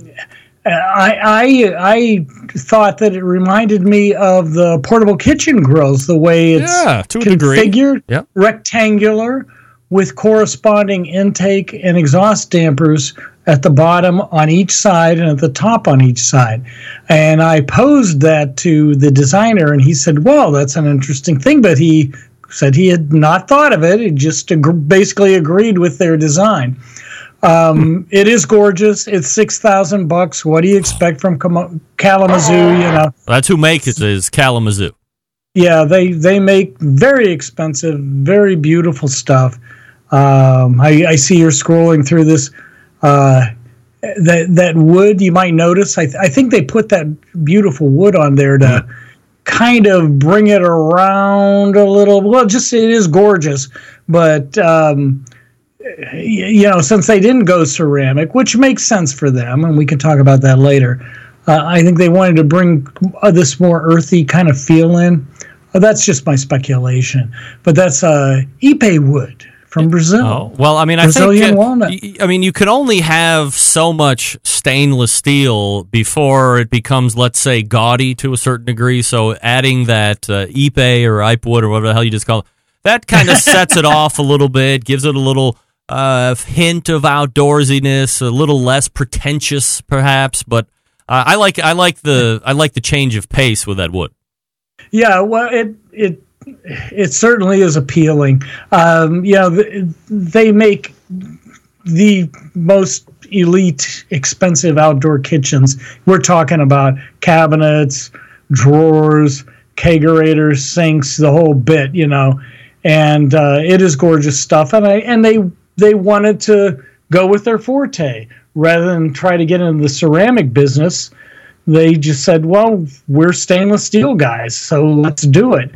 I, I I thought that it reminded me of the portable kitchen grills, the way it's Yeah, configured, Yep. rectangular, with corresponding intake and exhaust dampers at the bottom on each side and at the top on each side. And I posed that to the designer, and he said, "Well, that's an interesting thing," but he said he had not thought of it. He just ag- basically agreed with their design. Um, it is gorgeous. It's six thousand bucks. What do you expect from Kalamazoo? You know, That's who makes it is Kalamazoo. yeah, they they make very expensive, very beautiful stuff. Um, I, I see you're scrolling through this. Uh, that that wood you might notice. I, th- I think they put that beautiful wood on there to kind of bring it around a little. Well, just it is gorgeous, but um, you know, since they didn't go ceramic, which makes sense for them, and we can talk about that later. Uh, I think they wanted to bring uh, this more earthy kind of feel in. Uh, that's just my speculation, but that's uh, ipe wood from Brazil. Oh well, I mean, I Brazilian think uh, walnut. I mean, you can only have so much stainless steel before it becomes, let's say, gaudy to a certain degree. So adding that uh, Ipe or Ipewood or whatever the hell you just call it, that kind of sets it <laughs> off a little bit, gives it a little uh, hint of outdoorsiness, a little less pretentious, perhaps. But uh, I like I like the I like the change of pace with that wood. Yeah, well, it it it certainly is appealing. Um, you know, they make the most elite, expensive outdoor kitchens. We're talking about cabinets, drawers, kegerators, sinks, the whole bit. You know, and uh, it is gorgeous stuff. And I and they they wanted to go with their forte rather than try to get into the ceramic business they just said, "Well, we're stainless steel guys, so let's do it."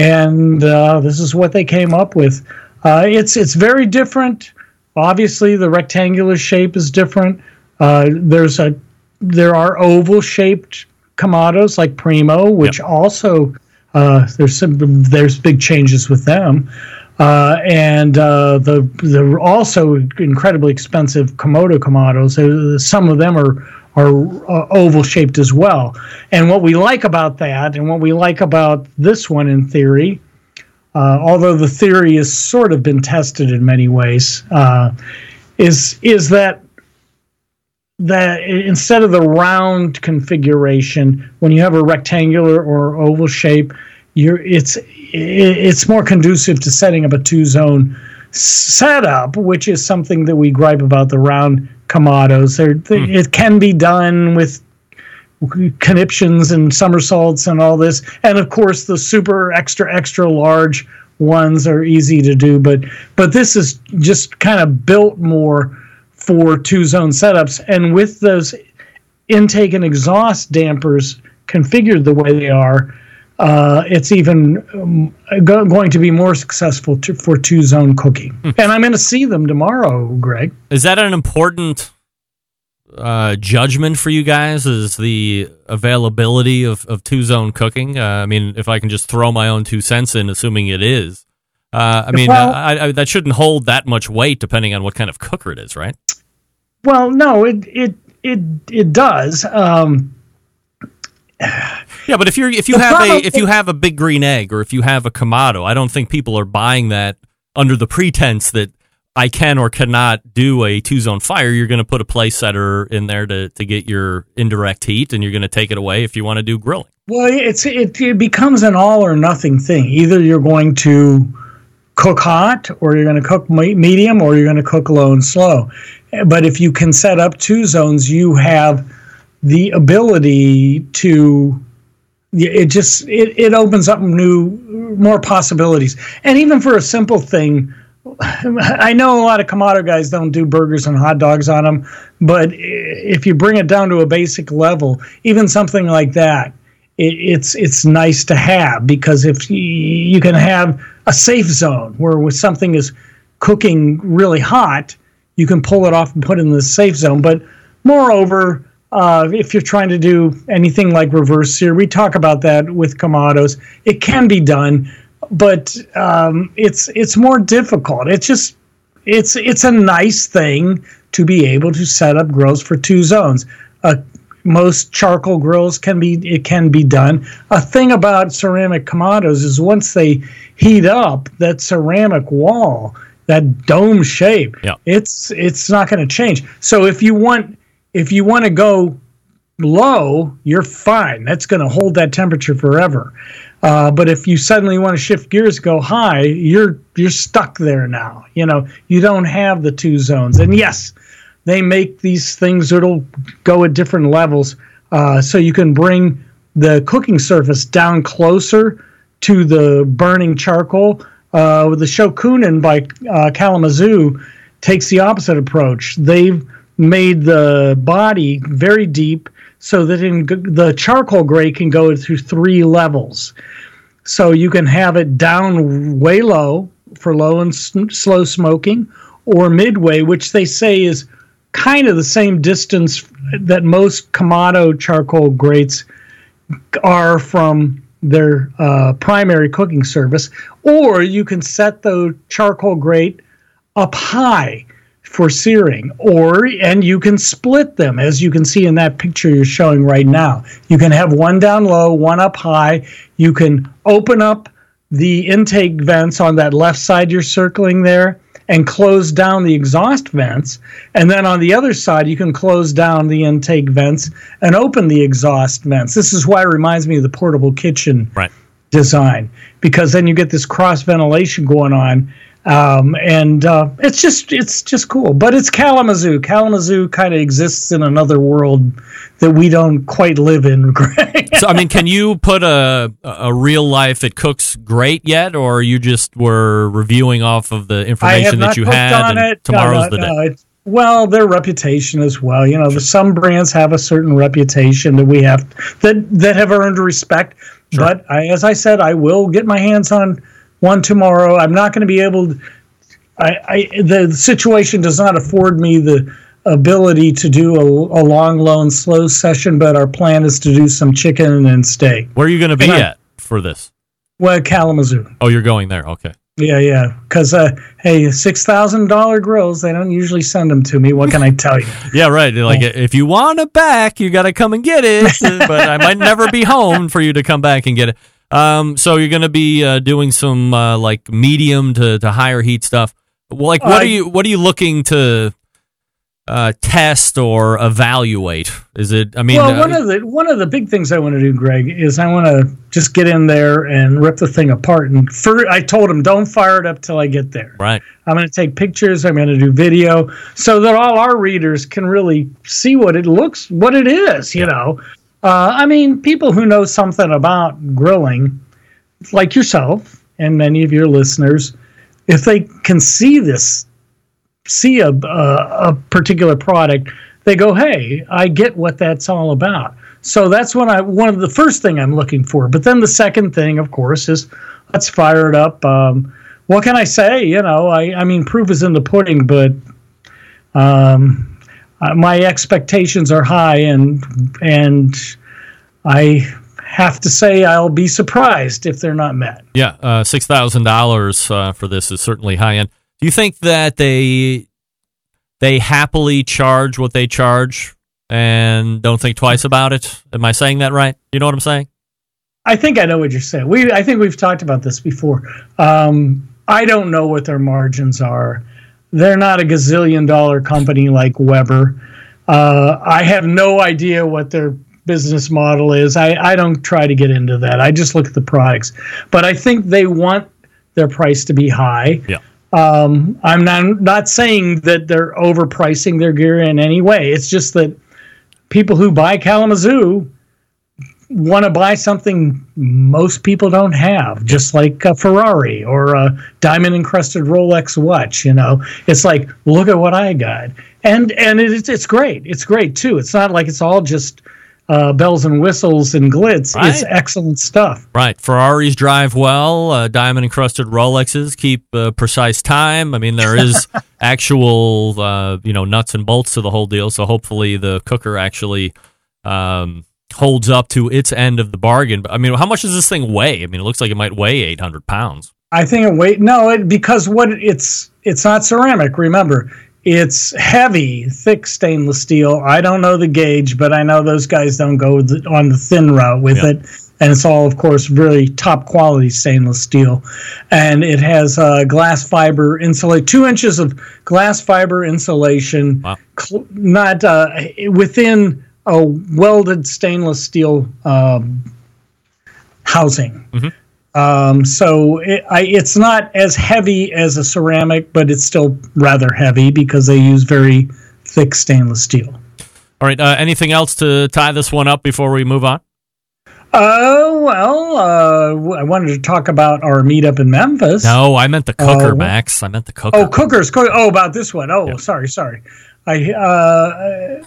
And uh, this is what they came up with. Uh, it's it's very different. Obviously, the rectangular shape is different. Uh, there's a there are oval shaped Kamados like Primo, which also uh, there's some there's big changes with them. Uh, and uh, the the also incredibly expensive Komodo Kamados. Some of them are are uh, oval shaped as well. And what we like about that, and what we like about this one in theory, uh, although the theory has sort of been tested in many ways, uh, is is that that instead of the round configuration, when you have a rectangular or oval shape, you're it's it's more conducive to setting up a two zone setup, which is something that we gripe about the round Kamados. They're, they, hmm. It can be done with conniptions and somersaults and all this, and of course the super extra extra large ones are easy to do. But but this is just kind of built more for two zone setups, and with those intake and exhaust dampers configured the way they are. Uh, it's even um, go- going to be more successful to, for two zone cooking. And I'm going to see them tomorrow, Greg. Is that an important uh, judgment for you guys? Is the availability of, of two zone cooking? Uh, I mean, if I can just throw my own two cents in, assuming it is. Uh, I mean, Well- I, I, that shouldn't hold that much weight depending on what kind of cooker it is, right? Well, no, it it it it does. Um, Yeah, but if you're if you The have a if you have a big green egg or if you have a Kamado, I don't think people are buying that under the pretense that I can or cannot do a two zone fire. You're going to put a place setter in there to to get your indirect heat, and you're going to take it away if you want to do grilling. well, it's it, it becomes an all or nothing thing. Either you're going to cook hot, or you're going to cook medium, or you're going to cook low and slow. But if you can set up two zones, you have the ability to it just it, it opens up new more possibilities. And even for a simple thing i know a lot of Kamado guys don't do burgers and hot dogs on them but if you bring it down to a basic level even something like that it, it's it's nice to have because if y- you can have a safe zone where with something is cooking really hot you can pull it off and put it in the safe zone. But moreover uh, if you're trying to do anything like reverse sear, we talk about that with Kamados. It can be done, but um, it's it's more difficult. It's just it's it's a nice thing to be able to set up grills for two zones. Uh, most charcoal grills can be it can be done. A thing about ceramic Kamados is once they heat up, that ceramic wall, that dome shape, Yeah. it's it's not going to change. So if you want if you want to go low, you're fine. That's going to hold that temperature forever. Uh, but if you suddenly want to shift gears, go high, you're you're stuck there now. You know you don't have the two zones. And yes, they make these things that'll go at different levels, uh, so you can bring the cooking surface down closer to the burning charcoal. Uh, the Shokunin by uh, Kalamazoo takes the opposite approach. They've made the body very deep so that in the charcoal grate can go through three levels. So you can have it down way low for low and slow smoking, or midway, which they say is kind of the same distance that most Kamado charcoal grates are from their uh, primary cooking service. Or you can set the charcoal grate up high for searing or and you can split them as you can see in that picture you're showing right now. You can have one down low one up high. You can open up the intake vents on that left side you're circling there and close down the exhaust vents. And then on the other side you can close down the intake vents and open the exhaust vents. This is why it reminds me of the portable kitchen Right. design because then you get this cross ventilation going on um, and uh, it's just it's just cool but it's kalamazoo kalamazoo kind of exists in another world that we don't quite live in. <laughs> So I mean, can you put a a real life that cooks great yet, or you just were reviewing off of the information that you had? and it. No, Tomorrow's no, the day. no, it's- well, their reputation as well. You know, the, some brands have a certain reputation that we have that that have earned respect. But I, as I said, I will get my hands on one tomorrow. I'm not going to be able. I, I the situation does not afford me the ability to do a, a long, low, slow session. But our plan is to do some chicken and steak. Where are you going to be And at for this? Well, Kalamazoo. Oh, you're going there. Okay. Yeah, yeah. Because uh, hey, six thousand dollar grills, they don't usually send them to me. What can I tell you? <laughs> Yeah, right. Like if you want it back, you got to come and get it. <laughs> but I might never be home for you to come back and get it. Um, so you're going to be uh, doing some uh, like medium to, to higher heat stuff. Well, like what I- are you what are you looking to uh, test or evaluate? Is it? I mean, well, uh, one of the one of the big things I want to do, Greg, is I want to just get in there and rip the thing apart. And for, I told him, don't fire it up till I get there. right. I'm going to take pictures. I'm going to do video so that all our readers can really see what it looks, what it is. You know, uh, I mean, people who know something about grilling, like yourself and many of your listeners, if they can see this, see a a, a particular product, they go, "Hey, I get what that's all about." So that's when I one of the first thing I'm looking for. But then the second thing, of course, is let's fire it up. Um, what can I say? You know, I, I mean, proof is in the pudding, but um, uh, my expectations are high, and and I have to say I'll be surprised if they're not met. Yeah, uh, six thousand dollars uh, for this is certainly high end. Do you think that they they happily charge what they charge and don't think twice about it? Am I saying that right? You know what I'm saying? I think I know what you're saying. We I think we've talked about this before. Um, I don't know what their margins are. They're not a gazillion dollar company like Weber. Uh, I have no idea what their business model is. I, I don't try to get into that. I just look at the products. But I think they want their price to be high. Yeah. Um, I'm not not saying that they're overpricing their gear in any way. It's just that people who buy Kalamazoo want to buy something most people don't have, just like a Ferrari or a diamond encrusted Rolex watch. You know, it's like look at what I got, and and it's it's great. It's great too. It's not like it's all just uh, bells and whistles and glitz. It's excellent stuff. Right. Ferraris drive well. Uh, diamond encrusted Rolexes keep uh, precise time. I mean, there is <laughs> actual, uh, you know, nuts and bolts to the whole deal. So hopefully the cooker actually um, holds up to its end of the bargain. But I mean, how much does this thing weigh? I mean, it looks like it might weigh 800 pounds. I think it wait no it because what it's it's not ceramic. Remember, it's heavy, thick stainless steel. I don't know the gauge, but I know those guys don't go the, on the thin route with Yeah. it. And it's all, of course, really top quality stainless steel, and it has uh, glass fiber insulate, two inches of glass fiber insulation, Wow. cl- not uh, within a welded stainless steel um, housing. Um, so it, I, it's not as heavy as a ceramic, but it's still rather heavy because they use very thick stainless steel. All right. Uh, anything else to tie this one up before we move on? Oh well, uh, I wanted to talk about our meetup in Memphis. No, I meant the cooker, Oh. Max. I meant the cooker. Oh, cookers. Cook- oh, about this one. Oh, Yeah. sorry, sorry. I uh,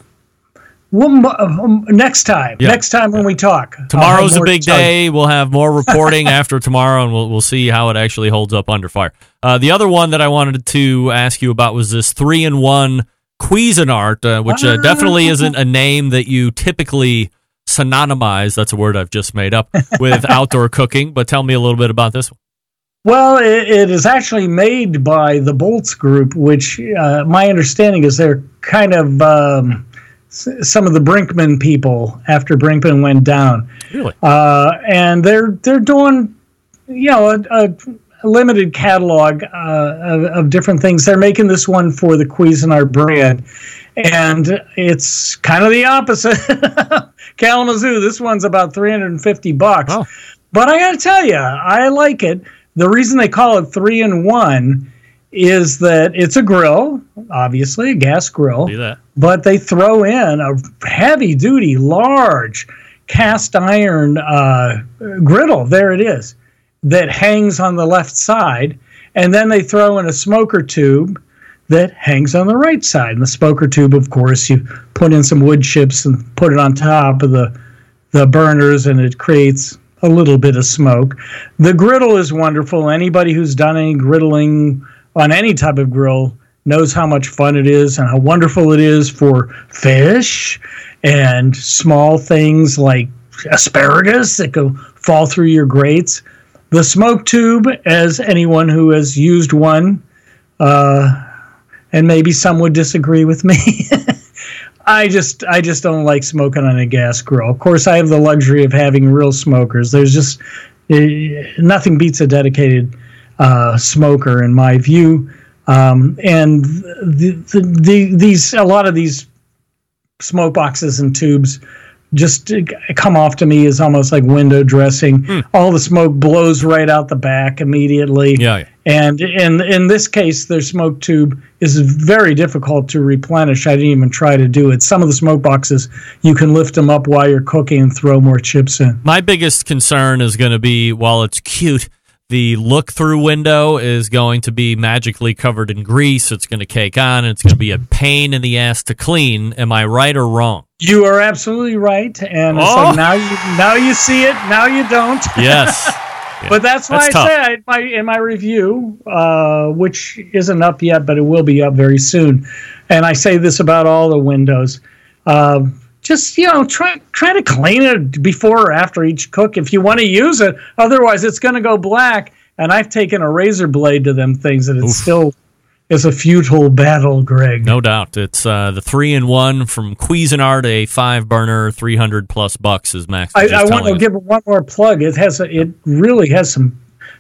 we'll, um, next time. Next time when we talk. Tomorrow's a big to day. We'll have more <laughs> reporting after tomorrow, and we'll we'll see how it actually holds up under fire. Uh, the other one that I wanted to ask you about was this three in one Cuisinart, uh, which uh, definitely isn't a name that you typically synonymize. That's a word I've just made up <laughs> with outdoor cooking. But tell me a little bit about this one. Well, it, it is actually made by the Bolts Group, which uh, my understanding is they're kind of um, some of the Brinkmann people after Brinkmann went down, Really? uh, and they're they're doing you know a, a, limited catalog uh, of, of different things. They're making this one for the Cuisinart brand, and it's kind of the opposite. <laughs> Kalamazoo, this one's about three hundred and fifty bucks. Oh. But I got to tell you, I like it. The reason they call it three in one is that it's a grill, obviously a gas grill, that? but they throw in a heavy duty, large cast iron uh, griddle. There it is, that hangs on the left side, and then they throw in a smoker tube that hangs on the right side. And the smoker tube, of course, you put in some wood chips and put it on top of the the burners, and it creates a little bit of smoke. The griddle is wonderful. Anybody who's done any griddling on any type of grill knows how much fun it is and how wonderful it is for fish and small things like asparagus that go fall through your grates. The smoke tube, as anyone who has used one, uh, and maybe some would disagree with me. <laughs> I just I just don't like smoking on a gas grill. Of course, I have the luxury of having real smokers. There's just eh, nothing beats a dedicated uh, smoker in my view. Um, and the, the, the, these a lot of these smoke boxes and tubes just come off to me as almost like window dressing. All the smoke blows right out the back immediately. Yeah, yeah. And in in this case, their smoke tube is very difficult to replenish. I didn't even try to do it. Some of the smoke boxes, you can lift them up while you're cooking and throw more chips in. My biggest concern is going to be while it's cute, the look through window is going to be magically covered in grease. It's going to cake on and it's going to be a pain in the ass to clean. Am I right or wrong? You are absolutely right, and Oh. like now you now you see it, now you don't. <laughs> Yes. But that's why That's I tough. say I, in my in my review, uh, which isn't up yet, but it will be up very soon. And I say this about all the windows. Um, just you know, try try to clean it before or after each cook if you want to use it. Otherwise, it's going to go black. And I've taken a razor blade to them things, and it still is a futile battle, Greg. No doubt. It's uh, the three in one from Cuisinart, a five burner, 300 plus bucks, as Max I, I want to us. give it one more plug. It has a, it really has some.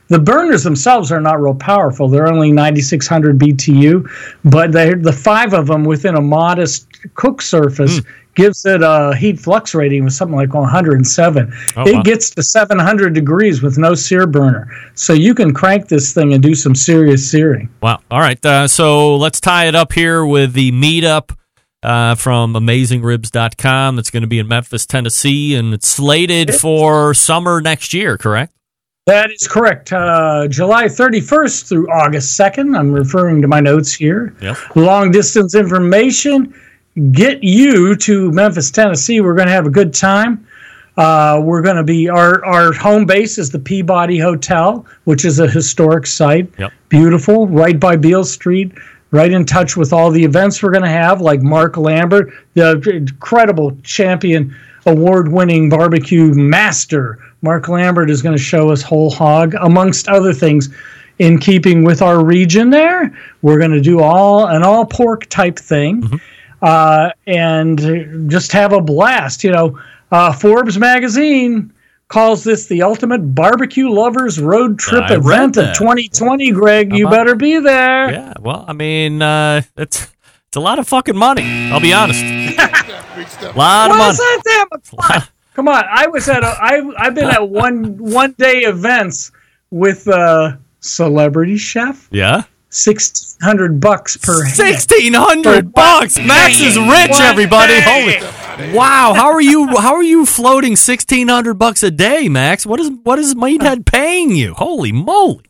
The burners themselves are not real powerful. They're only 9,600 BTU, but they the five of them within a modest cook surface Hmm. gives it a heat flux rating of something like 107. Oh, it wow. gets to 700 degrees with no sear burner, so you can crank this thing and do some serious searing. Wow. All right. Uh, so let's tie it up here with the meetup uh, from AmazingRibs.com. That's going to be in Memphis, Tennessee, and it's slated for summer next year, correct? That is correct. Uh, July 31st through August 2nd. I'm referring to my notes here. Yep. Long distance information. Get you to Memphis, Tennessee. We're going to have a good time. Uh, we're going to be our our home base is the Peabody Hotel, which is a historic site. Yep. Beautiful, right by Beale Street. Right in touch with all the events we're going to have, like Mark Lambert, the incredible champion, award-winning barbecue master. Mark Lambert is going to show us whole hog, amongst other things. In keeping with our region, there, we're going to do all an all pork type thing uh, and just have a blast. You know, uh, Forbes magazine calls this the ultimate barbecue lovers road trip I event of that. 2020. Greg, How you about- better be there. Yeah. Well, I mean, uh, it's it's a lot of fucking money. I'll be honest. <laughs> lot of Well, money. it's not that much <laughs> fun. Come on, I was at a, I I've been at one one day events with uh celebrity chef. Yeah. Sixteen hundred bucks per. Sixteen hundred bucks. Max is rich, One everybody. day. Holy wow! How are you? How are you floating sixteen hundred bucks a day, Max? What is what is Meathead paying you? Holy moly!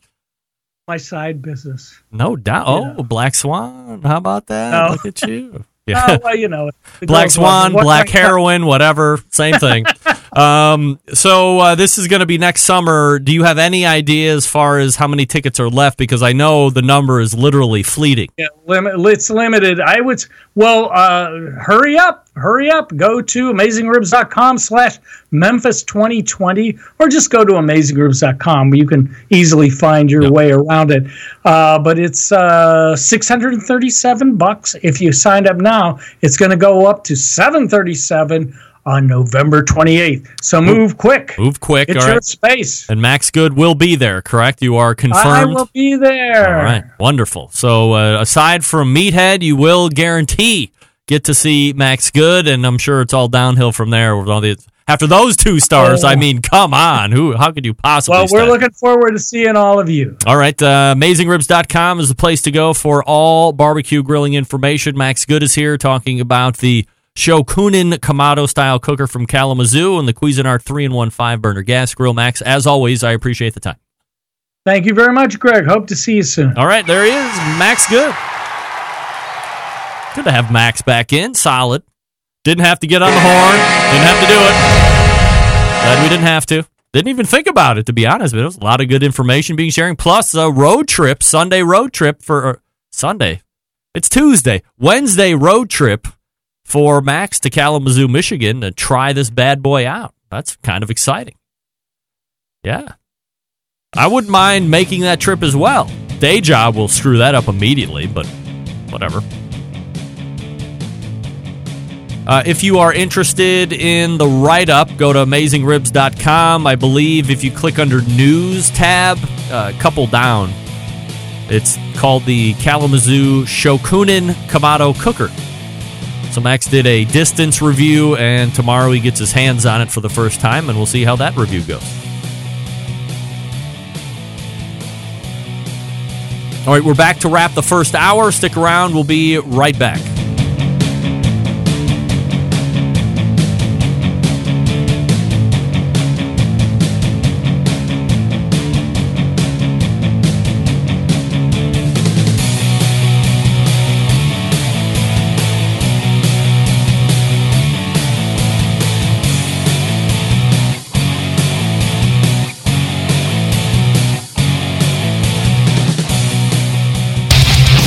My side business. No doubt. Oh, Black Swan. How about that? No. Look at you. <laughs> Oh, well, you know, Black Swan, Black Heroin, whatever, same thing. <laughs> Um, so uh, this is going to be next summer. Do you have any idea as far as how many tickets are left? Because I know the number is literally fleeting. Yeah, limit, it's limited. I would, well, uh, hurry up, hurry up. Go to amazingribs.com slash Memphis 2020, or just go to amazingribs.com where you can easily find your way around it. Uh, but it's uh, 637 bucks. If you signed up now, it's going to go up to 737 on November 28th. So move quick. Move quick. Get all your right. space. And Max Good will be there, correct? You are confirmed. I will be there. All right, wonderful. So uh, aside from Meathead, you will guarantee get to see Max Good, and I'm sure it's all downhill from there. With all the after those two stars, Oh. I mean, come on, who? How could you possibly? Well, we're looking forward to seeing all of you. All right, uh, AmazingRibs.com is the place to go for all barbecue grilling information. Max Good is here talking about the Shokunin Kamado style cooker from Kalamazoo and the Cuisinart 3 in 1 5 burner gas grill. Max, as always, I appreciate the time. Thank you very much, Greg. Hope to see you soon. All right, there he is, Max Good. Good to have Max back in. Solid. Didn't have to get on the horn. Didn't have to do it. Glad we didn't have to. Didn't even think about it, to be honest. But it was a lot of good information being sharing. Plus a road trip, Sunday road trip for Sunday. It's Tuesday, Wednesday road trip for Max to Kalamazoo, Michigan to try this bad boy out. That's kind of exciting. Yeah. I wouldn't mind making that trip as well. Day job will screw that up immediately, but whatever. Uh, if you are interested in the write up, go to amazingribs.com. I believe if you click under News tab, uh, couple down, it's called the Kalamazoo Shokunin Kamado Cooker. So Max did a distance review, and tomorrow he gets his hands on it for the first time, and we'll see how that review goes. All right, we're back to wrap the first hour. Stick around. We'll be right back.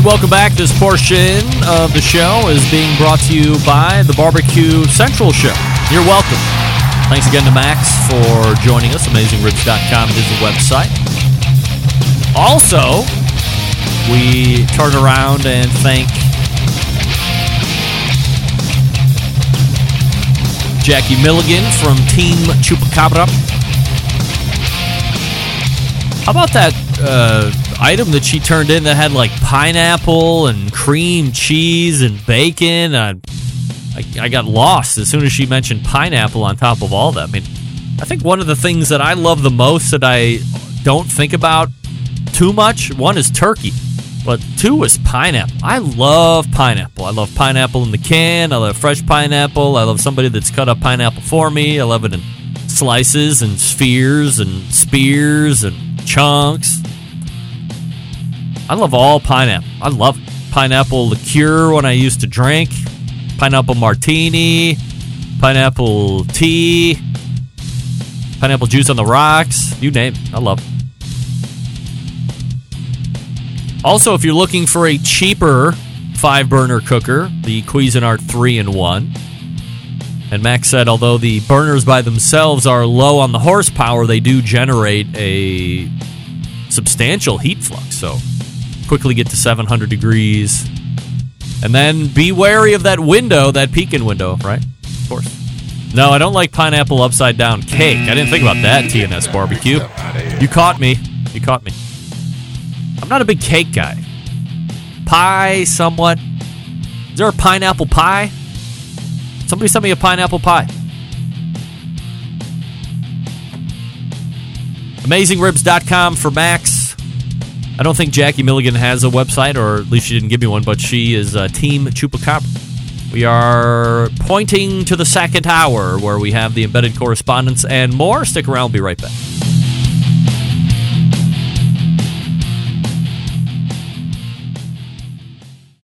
Right, welcome back. This portion of the show is being brought to you by the Barbecue Central Show. You're welcome. Thanks again to Max for joining us. AmazingRibs.com is the website. Also, we turn around and thank Jackie Milligan from Team Chupacabra. How about that uh, item that she turned in that had like pineapple and cream cheese and bacon? Uh, I, I got lost as soon as she mentioned pineapple on top of all that. I mean, I think one of the things that I love the most that I don't think about too much one is turkey, but two is pineapple. I love pineapple. I love pineapple in the can. I love fresh pineapple. I love somebody that's cut up pineapple for me. I love it in slices and spheres and spears and chunks. I love all pineapple. I love pineapple liqueur when I used to drink, pineapple martini, pineapple tea, pineapple juice on the rocks. You name it. I love it. Also, if you're looking for a cheaper five burner cooker, the Cuisinart 3 in 1. And Max said, although the burners by themselves are low on the horsepower, they do generate a substantial heat flux. So quickly get to 700 degrees. And then be wary of that window, that peeking window, right? Of course. No, I don't like pineapple upside down cake. I didn't think about that, TNS barbecue. You caught me. You caught me. I'm not a big cake guy. Pie, somewhat. Is there a pineapple pie? Somebody send me a pineapple pie. AmazingRibs.com for Max. I don't think Jackie Milligan has a website, or at least she didn't give me one, but she is uh, Team Chupacabra. We are pointing to the second hour where we have the embedded correspondence and more. Stick around, we'll be right back.